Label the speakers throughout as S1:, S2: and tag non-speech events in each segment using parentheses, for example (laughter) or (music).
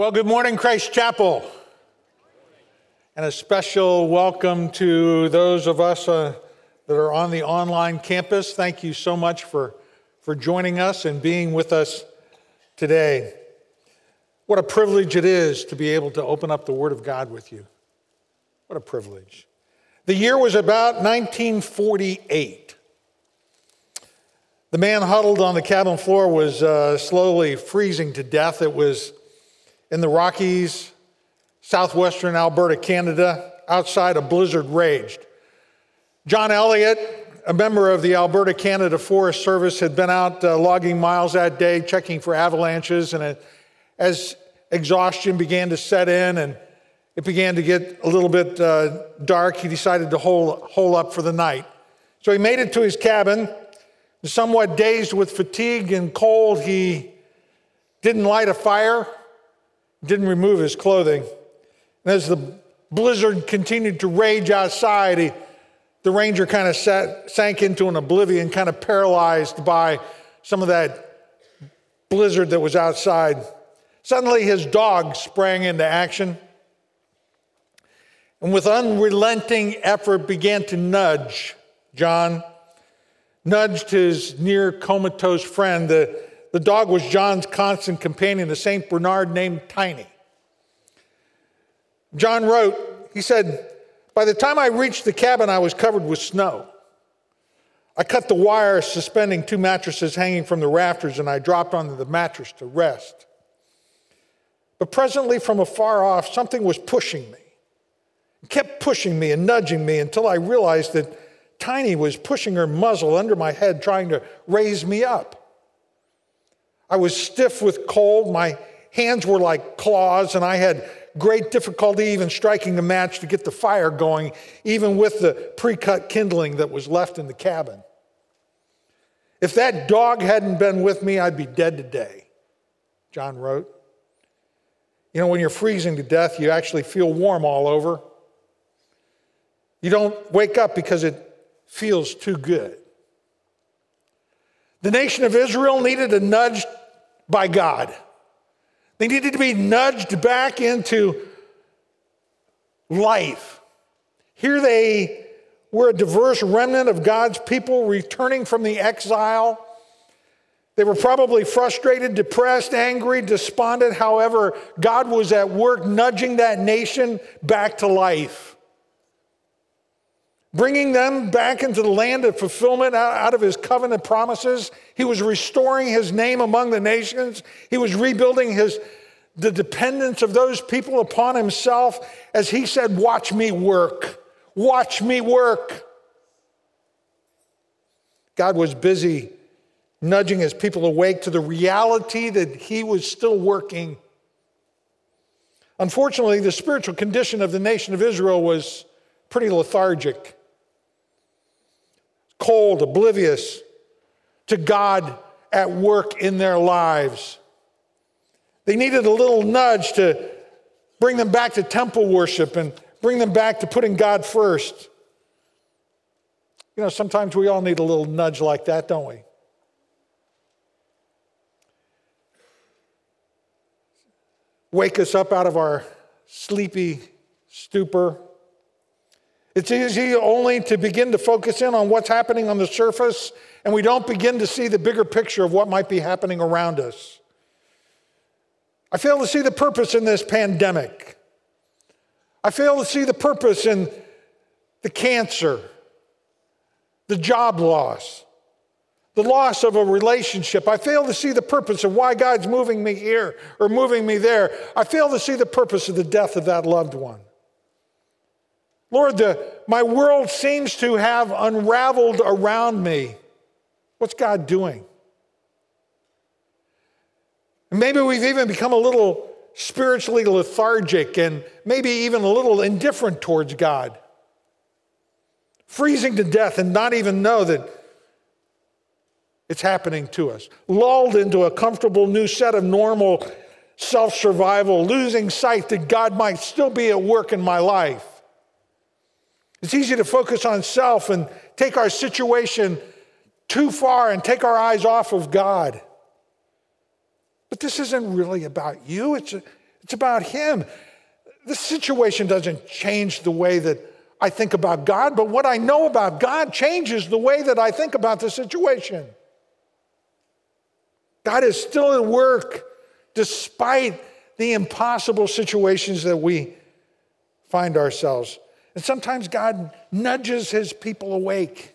S1: Well, good morning, Christ Chapel. And a special welcome to those of us uh, that are on the online campus. Thank you so much for, for joining us and being with us today. What a privilege it is to be able to open up the Word of God with you. What a privilege. The year was about 1948. The man huddled on the cabin floor was uh, slowly freezing to death. It was in the Rockies, southwestern Alberta, Canada. Outside, a blizzard raged. John Elliott, a member of the Alberta Canada Forest Service, had been out uh, logging miles that day, checking for avalanches. And it, as exhaustion began to set in and it began to get a little bit uh, dark, he decided to hole, hole up for the night. So he made it to his cabin. Somewhat dazed with fatigue and cold, he didn't light a fire, didn't remove his clothing. And as the blizzard continued to rage outside, he, the ranger kind of sat, sank into an oblivion, kind of paralyzed by some of that blizzard that was outside. Suddenly, his dog sprang into action and with unrelenting effort began to nudge John, nudged his near comatose friend. The, the dog was John's constant companion, a St. Bernard named Tiny. John wrote, he said, By the time I reached the cabin, I was covered with snow. I cut the wire suspending two mattresses hanging from the rafters and I dropped onto the mattress to rest. But presently, from afar off, something was pushing me. It kept pushing me and nudging me until I realized that Tiny was pushing her muzzle under my head, trying to raise me up. I was stiff with cold. My hands were like claws, and I had great difficulty even striking a match to get the fire going, even with the pre cut kindling that was left in the cabin. If that dog hadn't been with me, I'd be dead today, John wrote. You know, when you're freezing to death, you actually feel warm all over. You don't wake up because it feels too good. The nation of Israel needed a nudge by God. They needed to be nudged back into life. Here they were a diverse remnant of God's people returning from the exile. They were probably frustrated, depressed, angry, despondent. However, God was at work nudging that nation back to life, bringing them back into the land of fulfillment out of his covenant promises. He was restoring his name among the nations. He was rebuilding his the dependence of those people upon himself as he said, Watch me work. Watch me work. God was busy nudging his people awake to the reality that he was still working. Unfortunately, the spiritual condition of the nation of Israel was pretty lethargic cold, oblivious to God at work in their lives. They needed a little nudge to bring them back to temple worship and bring them back to putting God first. You know, sometimes we all need a little nudge like that, don't we? Wake us up out of our sleepy stupor it's easy only to begin to focus in on what's happening on the surface, and we don't begin to see the bigger picture of what might be happening around us. I fail to see the purpose in this pandemic. I fail to see the purpose in the cancer, the job loss, the loss of a relationship. I fail to see the purpose of why God's moving me here or moving me there. I fail to see the purpose of the death of that loved one. Lord, the, my world seems to have unraveled around me. What's God doing? maybe we've even become a little spiritually lethargic and maybe even a little indifferent towards God. Freezing to death and not even know that it's happening to us. Lulled into a comfortable new set of normal self survival, losing sight that God might still be at work in my life. It's easy to focus on self and take our situation too far and take our eyes off of God. But this isn't really about you. It's, It's about Him. The situation doesn't change the way that I think about God, but what I know about God changes the way that I think about the situation. God is still at work despite the impossible situations that we find ourselves. And sometimes God nudges his people awake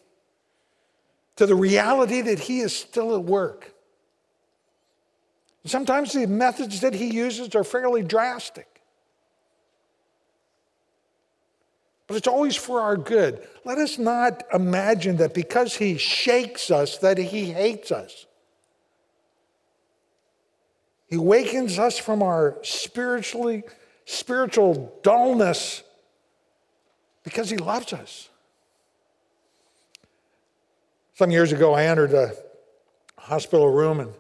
S1: to the reality that he is still at work. Sometimes the methods that he uses are fairly drastic. But it's always for our good. Let us not imagine that because he shakes us, that he hates us. He wakens us from our spiritually spiritual dullness because he loves us. Some years ago, I entered a hospital room and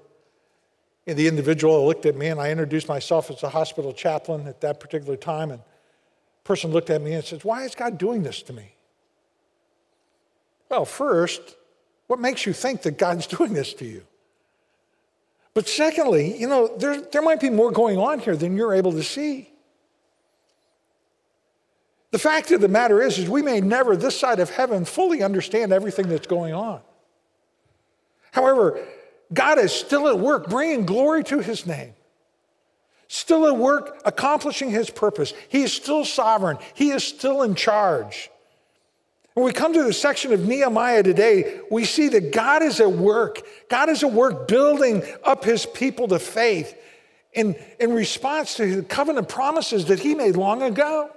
S1: the individual looked at me and I introduced myself as a hospital chaplain at that particular time. And the person looked at me and says, Why is God doing this to me? Well, first, what makes you think that God's (laughs) doing this to you? But secondly, you know, there, there might be more going on here than you're able to see. The fact of the matter is, is we may never, this side of heaven, fully understand everything that's going on. However, God is still at work bringing glory to his name, still at work accomplishing his purpose. He is still sovereign, he is still in charge. When we come to the section of Nehemiah today, we see that God is at work. God is at work building up his people to faith in, in response to the covenant promises that he made long ago.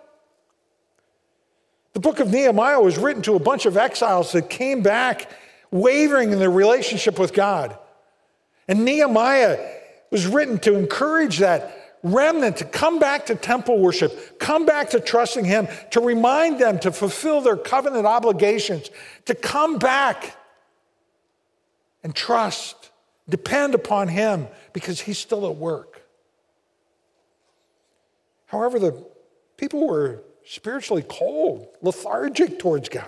S1: The book of Nehemiah was written to a bunch of exiles that came back wavering in their relationship with God. And Nehemiah was written to encourage that remnant to come back to temple worship, come back to trusting Him, to remind them to fulfill their covenant obligations, to come back and trust, depend upon Him because He's still at work. However, the people were spiritually cold, lethargic towards God.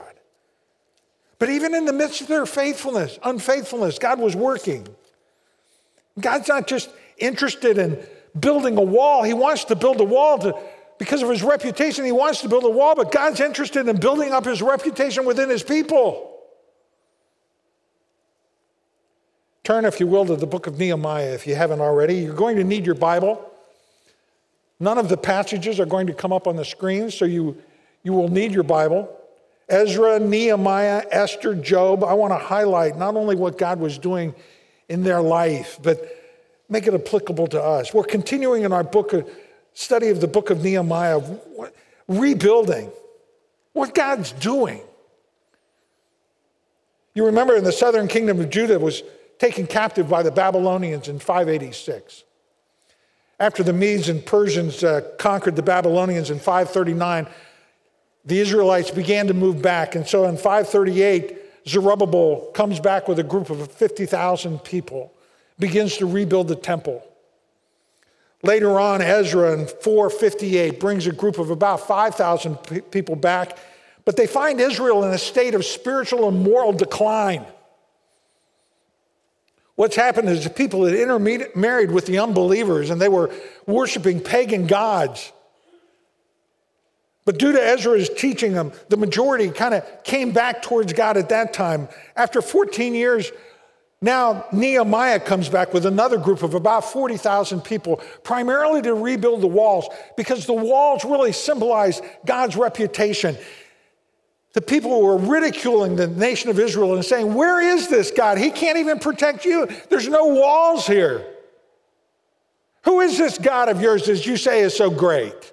S1: But even in the midst of their faithfulness, unfaithfulness, God was working. God's not just interested in building a wall, He wants to build a wall to, because of His reputation. He wants to build a wall, but God's interested in building up His reputation within His people. Turn, if you will, to the book of Nehemiah if you haven't already. You're going to need your Bible. None of the passages are going to come up on the screen, so you, you will need your Bible. Ezra, Nehemiah, Esther, Job. I want to highlight not only what God was doing in their life, but make it applicable to us. We're continuing in our book study of the book of Nehemiah, rebuilding what God's doing. You remember in the southern kingdom of Judah was taken captive by the Babylonians in 586. After the Medes and Persians uh, conquered the Babylonians in 539, the Israelites began to move back. And so in 538, Zerubbabel comes back with a group of 50,000 people, begins to rebuild the temple. Later on, Ezra in 458 brings a group of about 5,000 people back, but they find Israel in a state of spiritual and moral decline. What's happened is the people had intermarried with the unbelievers and they were worshiping pagan gods. But due to Ezra's teaching them, the majority kind of came back towards God at that time. After 14 years, now Nehemiah comes back with another group of about 40,000 people, primarily to rebuild the walls, because the walls really symbolize God's reputation. The people were ridiculing the nation of Israel and saying, Where is this God? He can't even protect you. There's no walls here. Who is this God of yours that you say is so great?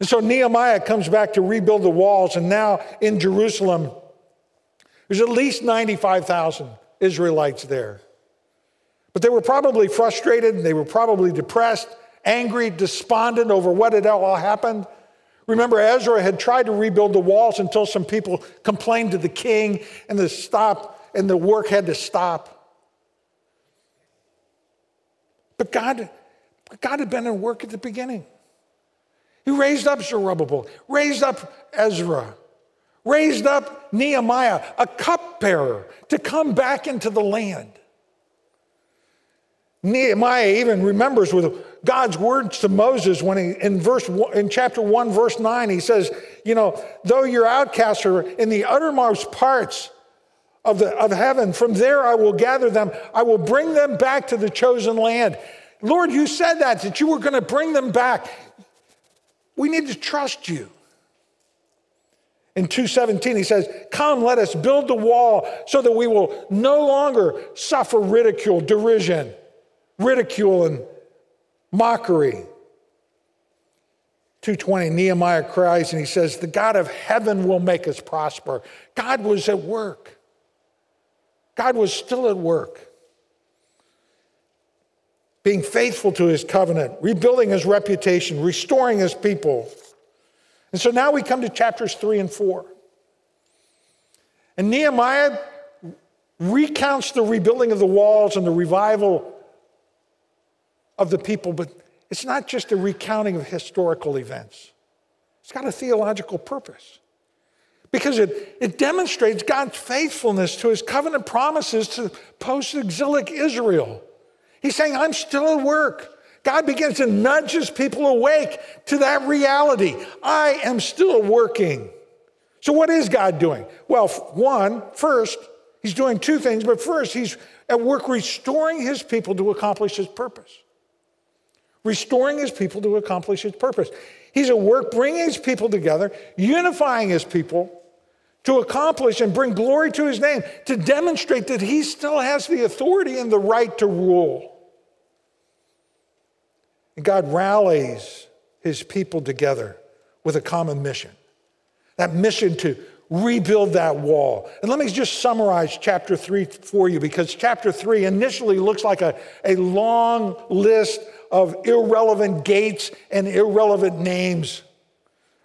S1: And so Nehemiah comes back to rebuild the walls, and now in Jerusalem, there's at least 95,000 Israelites there. But they were probably frustrated, they were probably depressed, angry, despondent over what had all happened. Remember, Ezra had tried to rebuild the walls until some people complained to the king and the stop and the work had to stop. But God, God had been at work at the beginning. He raised up Zerubbabel, raised up Ezra, raised up Nehemiah, a cupbearer, to come back into the land. Nehemiah even remembers with God's words to Moses when he, in verse in chapter 1 verse 9 he says, you know, though your outcasts are in the uttermost parts of, the, of heaven, from there I will gather them. I will bring them back to the chosen land. Lord, you said that, that you were going to bring them back. We need to trust you. In 217, he says, Come, let us build the wall so that we will no longer suffer ridicule, derision, ridicule, and mockery. 220, Nehemiah cries and he says, The God of heaven will make us prosper. God was at work. God was still at work, being faithful to his covenant, rebuilding his reputation, restoring his people. And so now we come to chapters three and four. And Nehemiah recounts the rebuilding of the walls and the revival of the people, but it's not just a recounting of historical events, it's got a theological purpose because it, it demonstrates God's faithfulness to his covenant promises to post exilic Israel. He's saying, I'm still at work. God begins to nudge his people awake to that reality. I am still working. So, what is God doing? Well, one, first, he's doing two things, but first, he's at work restoring his people to accomplish his purpose. Restoring his people to accomplish his purpose. He's at work bringing his people together, unifying his people, to accomplish and bring glory to his name, to demonstrate that he still has the authority and the right to rule. And God rallies his people together with a common mission that mission to rebuild that wall. And let me just summarize chapter three for you because chapter three initially looks like a, a long list of irrelevant gates and irrelevant names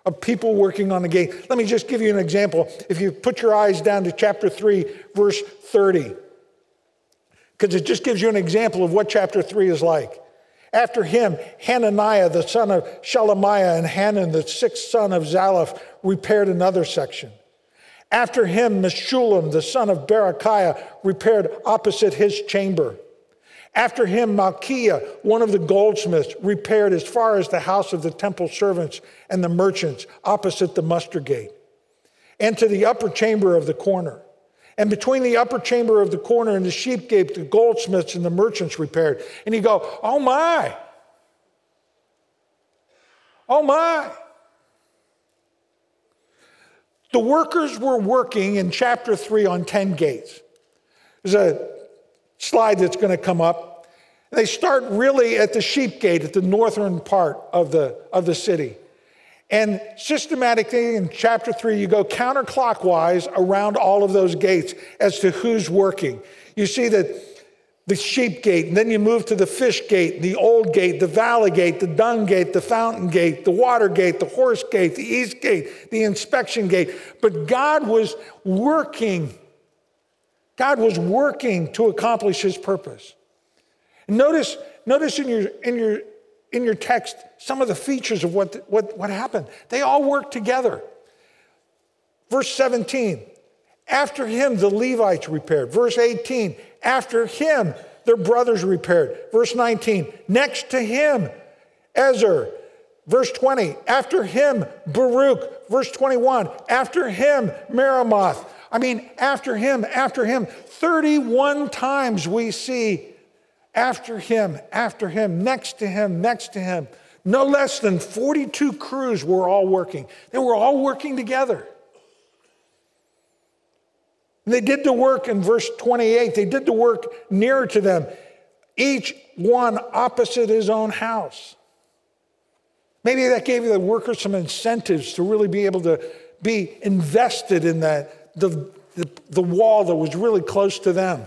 S1: of people working on the gate. Let me just give you an example. If you put your eyes down to chapter 3, verse 30, because it just gives you an example of what chapter 3 is like. After him, Hananiah, the son of Shelemiah, and Hanan, the sixth son of Zalaph, repaired another section. After him, Meshullam, the son of Berechiah, repaired opposite his chamber. After him, Malchiah, one of the goldsmiths, repaired as far as the house of the temple servants and the merchants opposite the muster gate, and to the upper chamber of the corner. And between the upper chamber of the corner and the sheep gate, the goldsmiths and the merchants repaired. And you go, oh my, oh my. The workers were working in chapter 3 on 10 gates. There's a slide that's going to come up. They start really at the sheep gate at the northern part of the, of the city. And systematically in chapter three, you go counterclockwise around all of those gates as to who's working. You see that the sheep gate, and then you move to the fish gate, the old gate, the valley gate, the dung gate, the fountain gate, the water gate, the horse gate, the east gate, the inspection gate. But God was working God was working to accomplish his purpose. Notice, notice in your, in your, in your text some of the features of what, what, what happened. They all worked together. Verse 17, after him the Levites repaired. Verse 18, after him their brothers repaired. Verse 19, next to him Ezra. Verse 20, after him Baruch. Verse 21, after him Meremoth. I mean, after him, after him. 31 times we see after him, after him, next to him, next to him. No less than 42 crews were all working. They were all working together. And they did the work in verse 28, they did the work nearer to them, each one opposite his own house. Maybe that gave the workers some incentives to really be able to be invested in that the, the, the wall that was really close to them.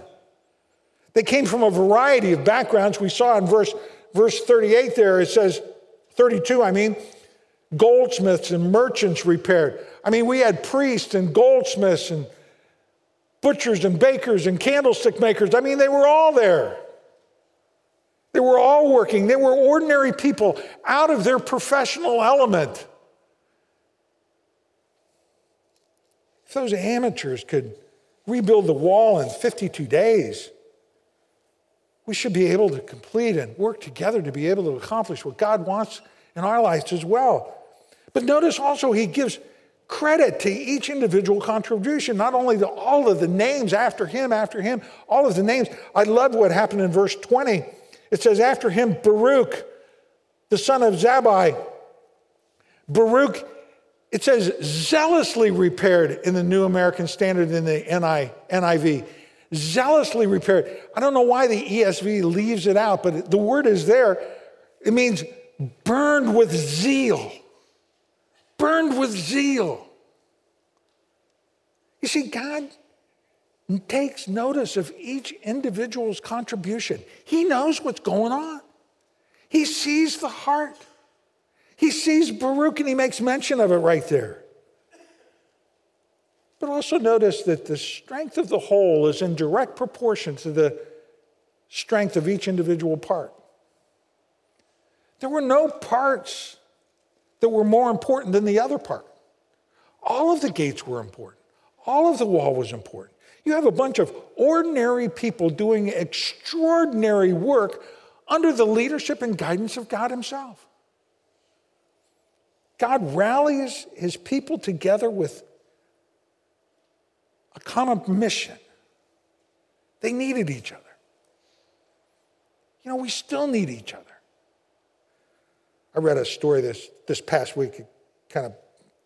S1: They came from a variety of backgrounds. We saw in verse, verse 38 there, it says, 32, I mean, goldsmiths and merchants repaired. I mean, we had priests and goldsmiths and butchers and bakers and candlestick makers. I mean, they were all there. They were all working. They were ordinary people out of their professional element. If those amateurs could rebuild the wall in 52 days, we should be able to complete and work together to be able to accomplish what God wants in our lives as well. But notice also, he gives credit to each individual contribution, not only to all of the names after him, after him, all of the names. I love what happened in verse 20. It says, After him, Baruch, the son of Zabai. Baruch, it says, zealously repaired in the New American Standard in the NIV zealously repaired. I don't know why the ESV leaves it out, but the word is there. It means burned with zeal. Burned with zeal. You see, God takes notice of each individual's contribution. He knows what's going on, He sees the heart. He sees Baruch and he makes mention of it right there. But also notice that the strength of the whole is in direct proportion to the strength of each individual part. There were no parts that were more important than the other part. All of the gates were important, all of the wall was important. You have a bunch of ordinary people doing extraordinary work under the leadership and guidance of God Himself. God rallies His people together with a common mission. They needed each other. You know, we still need each other. I read a story this, this past week. It kind of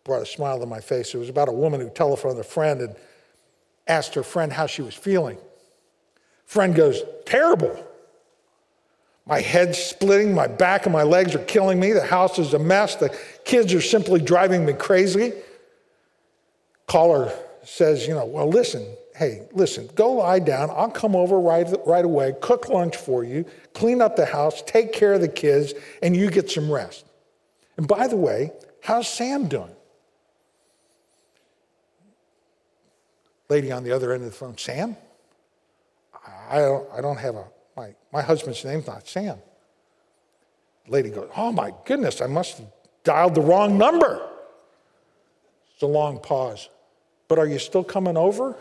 S1: brought a smile to my face. It was about a woman who telephoned a friend and asked her friend how she was feeling. Friend goes, Terrible. My head's splitting, my back and my legs are killing me, the house is a mess, the kids are simply driving me crazy. Caller says, you know, well, listen, hey, listen, go lie down. I'll come over right, right away, cook lunch for you, clean up the house, take care of the kids, and you get some rest. And by the way, how's Sam doing? Lady on the other end of the phone, Sam? I don't, I don't have a, my, my husband's name's not Sam. Lady goes, oh my goodness, I must have dialed the wrong number. It's a long pause. But are you still coming over?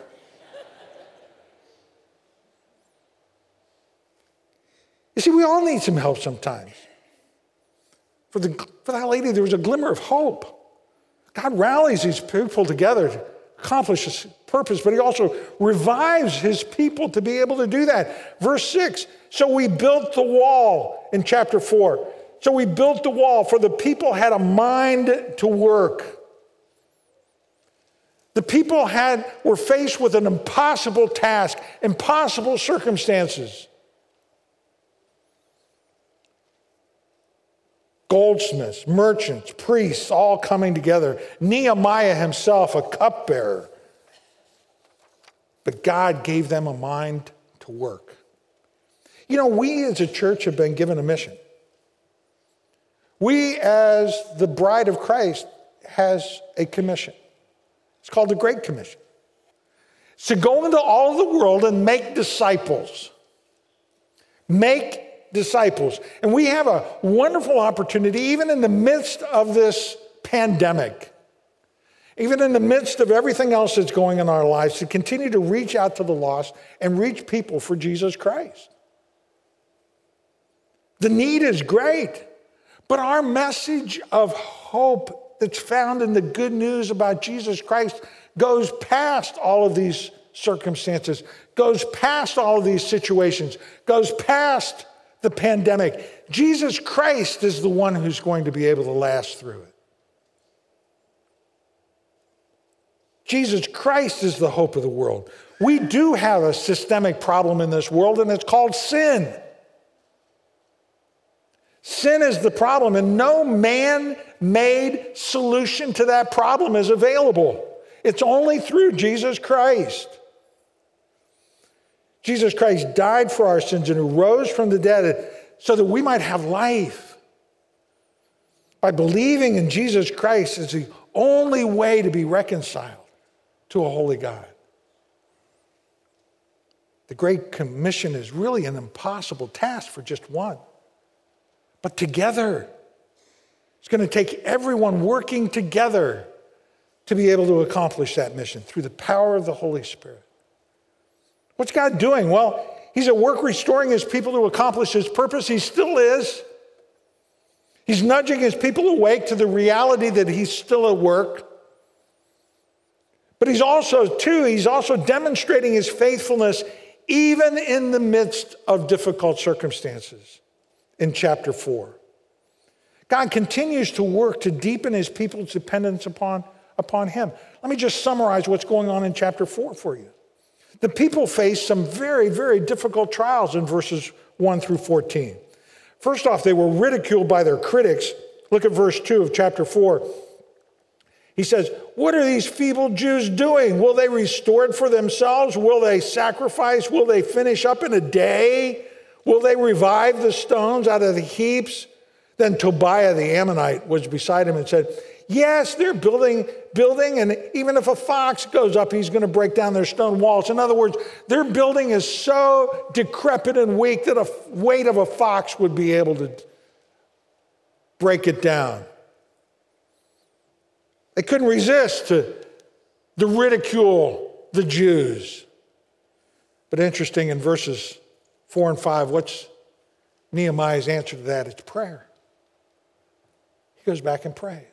S1: You see, we all need some help sometimes. For, the, for that lady, there was a glimmer of hope. God rallies these people together to accomplish his purpose, but he also revives his people to be able to do that. Verse 6 So we built the wall in chapter 4. So we built the wall, for the people had a mind to work. The people had, were faced with an impossible task, impossible circumstances. Goldsmiths, merchants, priests, all coming together. Nehemiah himself, a cupbearer. But God gave them a mind to work. You know, we as a church have been given a mission. We, as the bride of Christ, has a commission. It's called the Great Commission. It's to go into all the world and make disciples. Make disciples. And we have a wonderful opportunity, even in the midst of this pandemic, even in the midst of everything else that's going in our lives, to continue to reach out to the lost and reach people for Jesus Christ. The need is great, but our message of hope that's found in the good news about Jesus Christ goes past all of these circumstances, goes past all of these situations, goes past the pandemic. Jesus Christ is the one who's going to be able to last through it. Jesus Christ is the hope of the world. We do have a systemic problem in this world, and it's called sin. Sin is the problem, and no man made solution to that problem is available. It's only through Jesus Christ. Jesus Christ died for our sins and rose from the dead so that we might have life. By believing in Jesus Christ is the only way to be reconciled to a holy God. The Great Commission is really an impossible task for just one but together. It's going to take everyone working together to be able to accomplish that mission through the power of the Holy Spirit. What's God doing? Well, He's at work restoring his people to accomplish his purpose. He still is. He's nudging his people awake to the reality that he's still at work. But he's also, too, he's also demonstrating his faithfulness even in the midst of difficult circumstances in chapter 4. God continues to work to deepen his people's dependence upon, upon him. Let me just summarize what's going on in chapter 4 for you. The people faced some very, very difficult trials in verses 1 through 14. First off, they were ridiculed by their critics. Look at verse 2 of chapter 4. He says, What are these feeble Jews doing? Will they restore it for themselves? Will they sacrifice? Will they finish up in a day? Will they revive the stones out of the heaps? Then Tobiah the Ammonite was beside him and said, Yes, they're building, building, and even if a fox goes up, he's going to break down their stone walls. In other words, their building is so decrepit and weak that a weight of a fox would be able to break it down. They couldn't resist the ridicule the Jews. But interesting in verses four and five, what's Nehemiah's answer to that? It's prayer. He goes back and prays.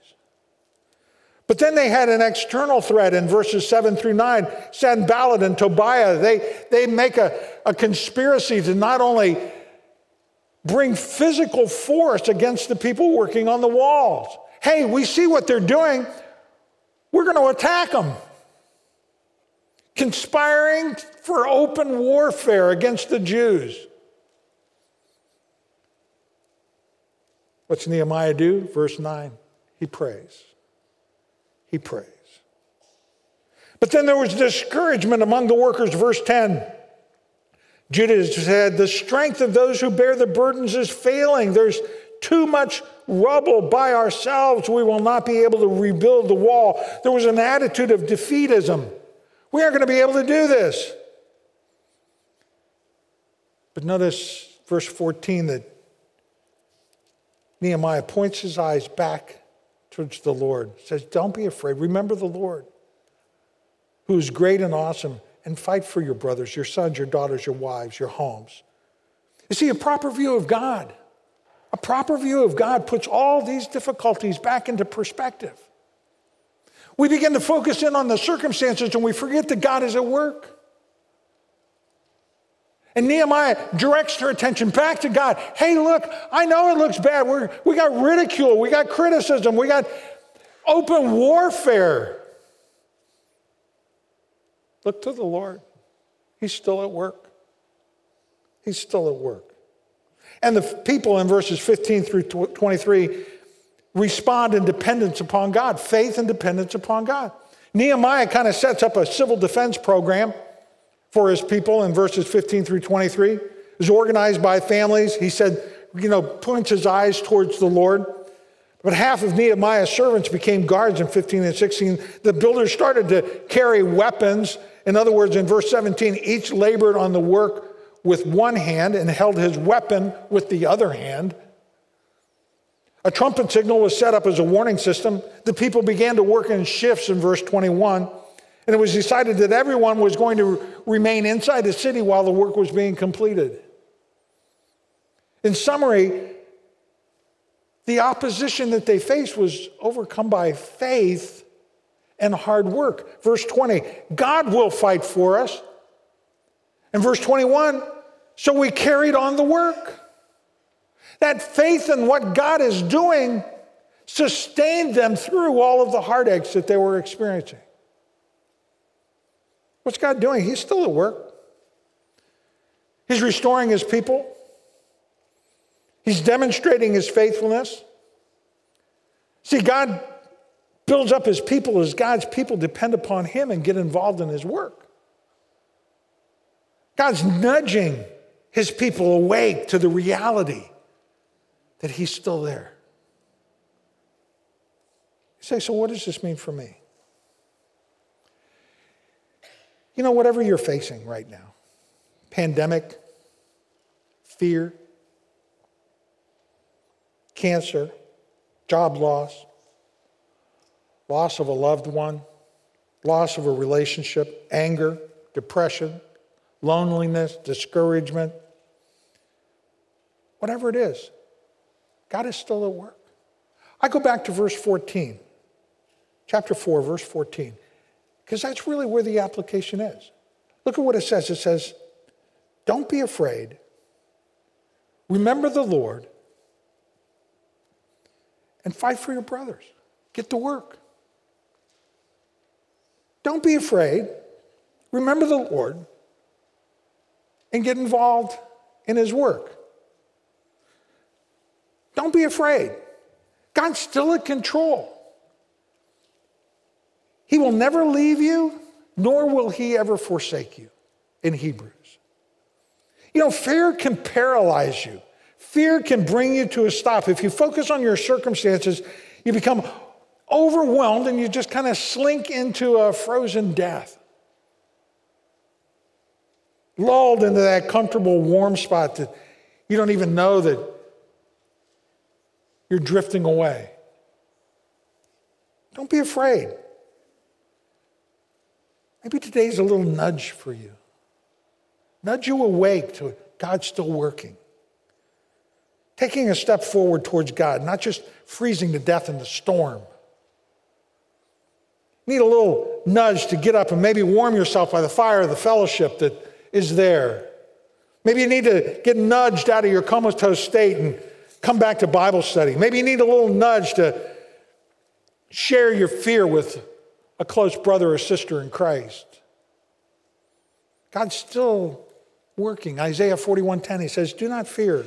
S1: But then they had an external threat in verses 7 through 9. Sanballat and Tobiah, they, they make a, a conspiracy to not only bring physical force against the people working on the walls. Hey, we see what they're doing. We're going to attack them. Conspiring for open warfare against the Jews. What's Nehemiah do? Verse 9. He prays he prays. But then there was discouragement among the workers, verse 10. Judah said, The strength of those who bear the burdens is failing. There's too much rubble by ourselves. We will not be able to rebuild the wall. There was an attitude of defeatism. We aren't going to be able to do this. But notice verse 14 that Nehemiah points his eyes back towards the Lord. says, Don't be afraid. Remember the Lord, who is great and awesome, and fight for your brothers, your sons, your daughters, your wives, your homes. You see, a proper view of God, a proper view of God puts all these difficulties back into perspective. We begin to focus in on the circumstances and we forget that God is at work. And Nehemiah directs her attention back to God. Hey, look, I know it looks bad. We're, we got ridicule, we got criticism, we got open warfare. Look to the Lord. He's still at work. He's still at work. And the people in verses 15 through 23 respond in dependence upon God, faith and dependence upon God. Nehemiah kind of sets up a civil defense program for his people in verses 15 through 23. It was organized by families. He said, you know, points his eyes towards the Lord. But half of Nehemiah's servants became guards in 15 and 16. The builders started to carry weapons. In other words, in verse 17, each labored on the work with one hand and held his weapon with the other hand. A trumpet signal was set up as a warning system. The people began to work in shifts in verse 21. And it was decided that everyone was going to remain inside the city while the work was being completed. In summary, the opposition that they faced was overcome by faith and hard work. Verse 20, God will fight for us. And verse 21, so we carried on the work. That faith in what God is doing sustained them through all of the heartaches that they were experiencing. What's God doing? He's still at work. He's restoring his people. He's demonstrating his faithfulness. See, God builds up his people as God's people depend upon him and get involved in his work. God's nudging his people awake to the reality that he's still there. You say, so what does this mean for me? You know, whatever you're facing right now pandemic, fear, cancer, job loss, loss of a loved one, loss of a relationship, anger, depression, loneliness, discouragement, whatever it is, God is still at work. I go back to verse 14, chapter 4, verse 14, because that's really where the application is. Look at what it says. It says, Don't be afraid. Remember the Lord and fight for your brothers. Get to work. Don't be afraid. Remember the Lord and get involved in his work. Don't be afraid. God's still in control. He will never leave you, nor will he ever forsake you in Hebrews. You know, fear can paralyze you. Fear can bring you to a stop. If you focus on your circumstances, you become overwhelmed and you just kind of slink into a frozen death. Lulled into that comfortable, warm spot that you don't even know that you're drifting away. Don't be afraid. Maybe today's a little nudge for you. Nudge you awake to God's still working. Taking a step forward towards God, not just freezing to death in the storm. Need a little nudge to get up and maybe warm yourself by the fire of the fellowship that is there. Maybe you need to get nudged out of your comatose state and come back to Bible study. Maybe you need a little nudge to share your fear with a close brother or sister in Christ. God's still working. Isaiah 41:10 he says, "Do not fear,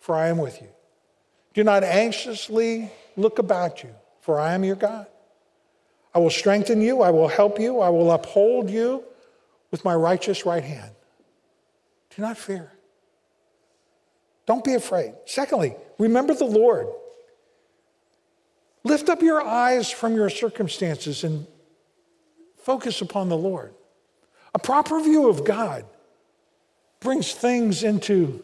S1: for I am with you. Do not anxiously look about you, for I am your God. I will strengthen you, I will help you, I will uphold you with my righteous right hand. Do not fear. Don't be afraid. Secondly, remember the Lord. Lift up your eyes from your circumstances and focus upon the Lord. A proper view of God brings things into,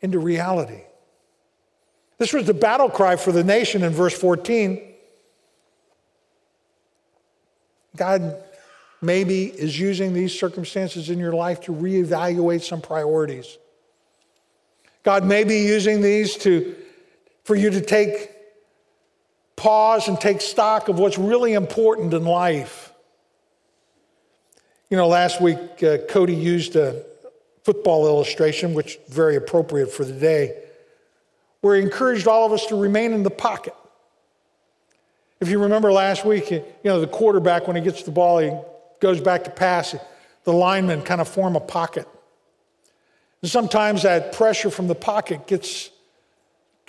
S1: into reality. This was the battle cry for the nation in verse 14. God maybe is using these circumstances in your life to reevaluate some priorities. God may be using these to, for you to take pause and take stock of what's really important in life. You know, last week uh, Cody used a football illustration, which very appropriate for the day, where he encouraged all of us to remain in the pocket. If you remember last week, you know, the quarterback, when he gets the ball, he goes back to pass. The linemen kind of form a pocket. And sometimes that pressure from the pocket gets,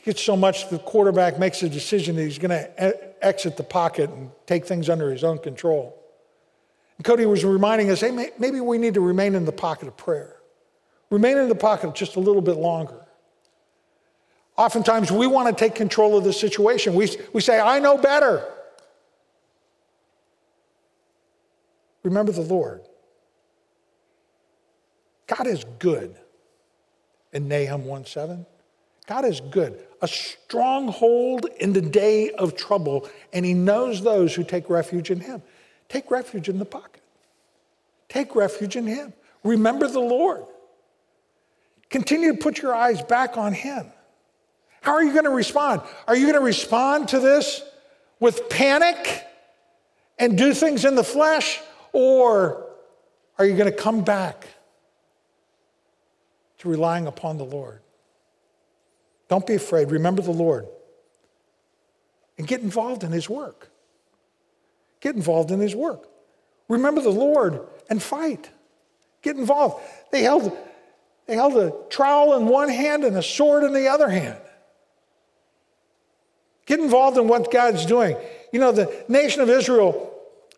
S1: gets so much the quarterback makes a decision that he's going to exit the pocket and take things under his own control. And Cody was reminding us hey, maybe we need to remain in the pocket of prayer. Remain in the pocket just a little bit longer. Oftentimes, we want to take control of the situation. We, we say, I know better. Remember the Lord. God is good in Nahum 1 7. God is good, a stronghold in the day of trouble, and He knows those who take refuge in Him. Take refuge in the pocket, take refuge in Him. Remember the Lord. Continue to put your eyes back on Him. How are you going to respond? Are you going to respond to this with panic and do things in the flesh? Or are you going to come back to relying upon the Lord? Don't be afraid. Remember the Lord and get involved in His work. Get involved in His work. Remember the Lord and fight. Get involved. They held, they held a trowel in one hand and a sword in the other hand. Get involved in what God's doing. You know, the nation of Israel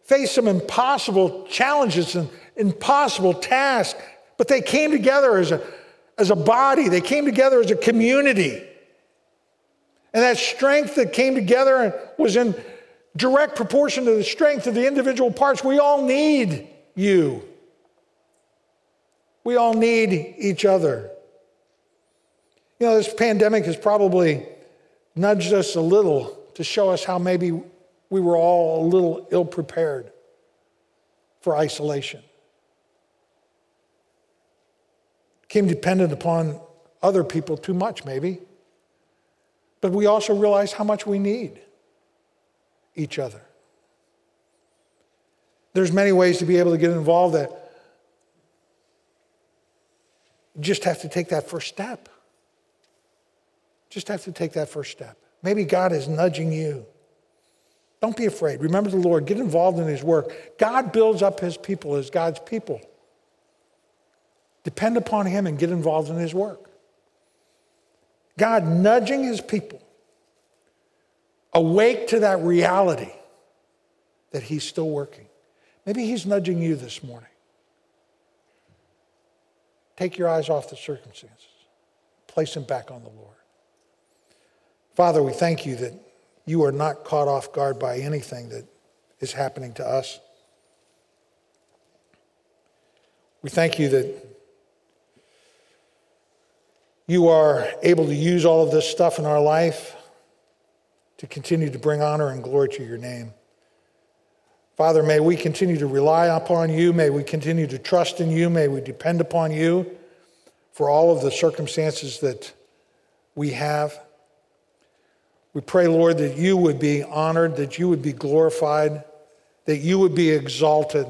S1: faced some impossible challenges and impossible tasks, but they came together as a, as a body, they came together as a community. And that strength that came together was in direct proportion to the strength of the individual parts. We all need you. We all need each other. You know, this pandemic has probably nudged us a little to show us how maybe we were all a little ill prepared for isolation. Became dependent upon other people too much, maybe. But we also realize how much we need each other. There's many ways to be able to get involved that you just have to take that first step. Just have to take that first step. Maybe God is nudging you. Don't be afraid. Remember the Lord. Get involved in His work. God builds up His people as God's people. Depend upon Him and get involved in His work. God nudging His people awake to that reality that He's still working. Maybe He's nudging you this morning. Take your eyes off the circumstances, place them back on the Lord. Father, we thank you that you are not caught off guard by anything that is happening to us. We thank you that you are able to use all of this stuff in our life to continue to bring honor and glory to your name. Father, may we continue to rely upon you. May we continue to trust in you. May we depend upon you for all of the circumstances that we have. We pray, Lord, that you would be honored, that you would be glorified, that you would be exalted,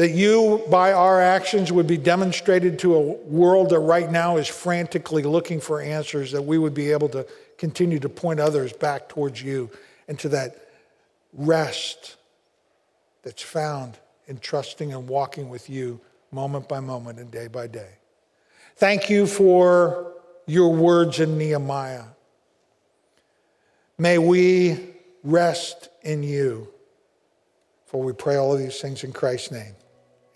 S1: that you, by our actions, would be demonstrated to a world that right now is frantically looking for answers, that we would be able to continue to point others back towards you and to that rest that's found in trusting and walking with you moment by moment and day by day. Thank you for your words in Nehemiah. May we rest in you. For we pray all of these things in Christ's name.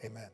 S1: Amen.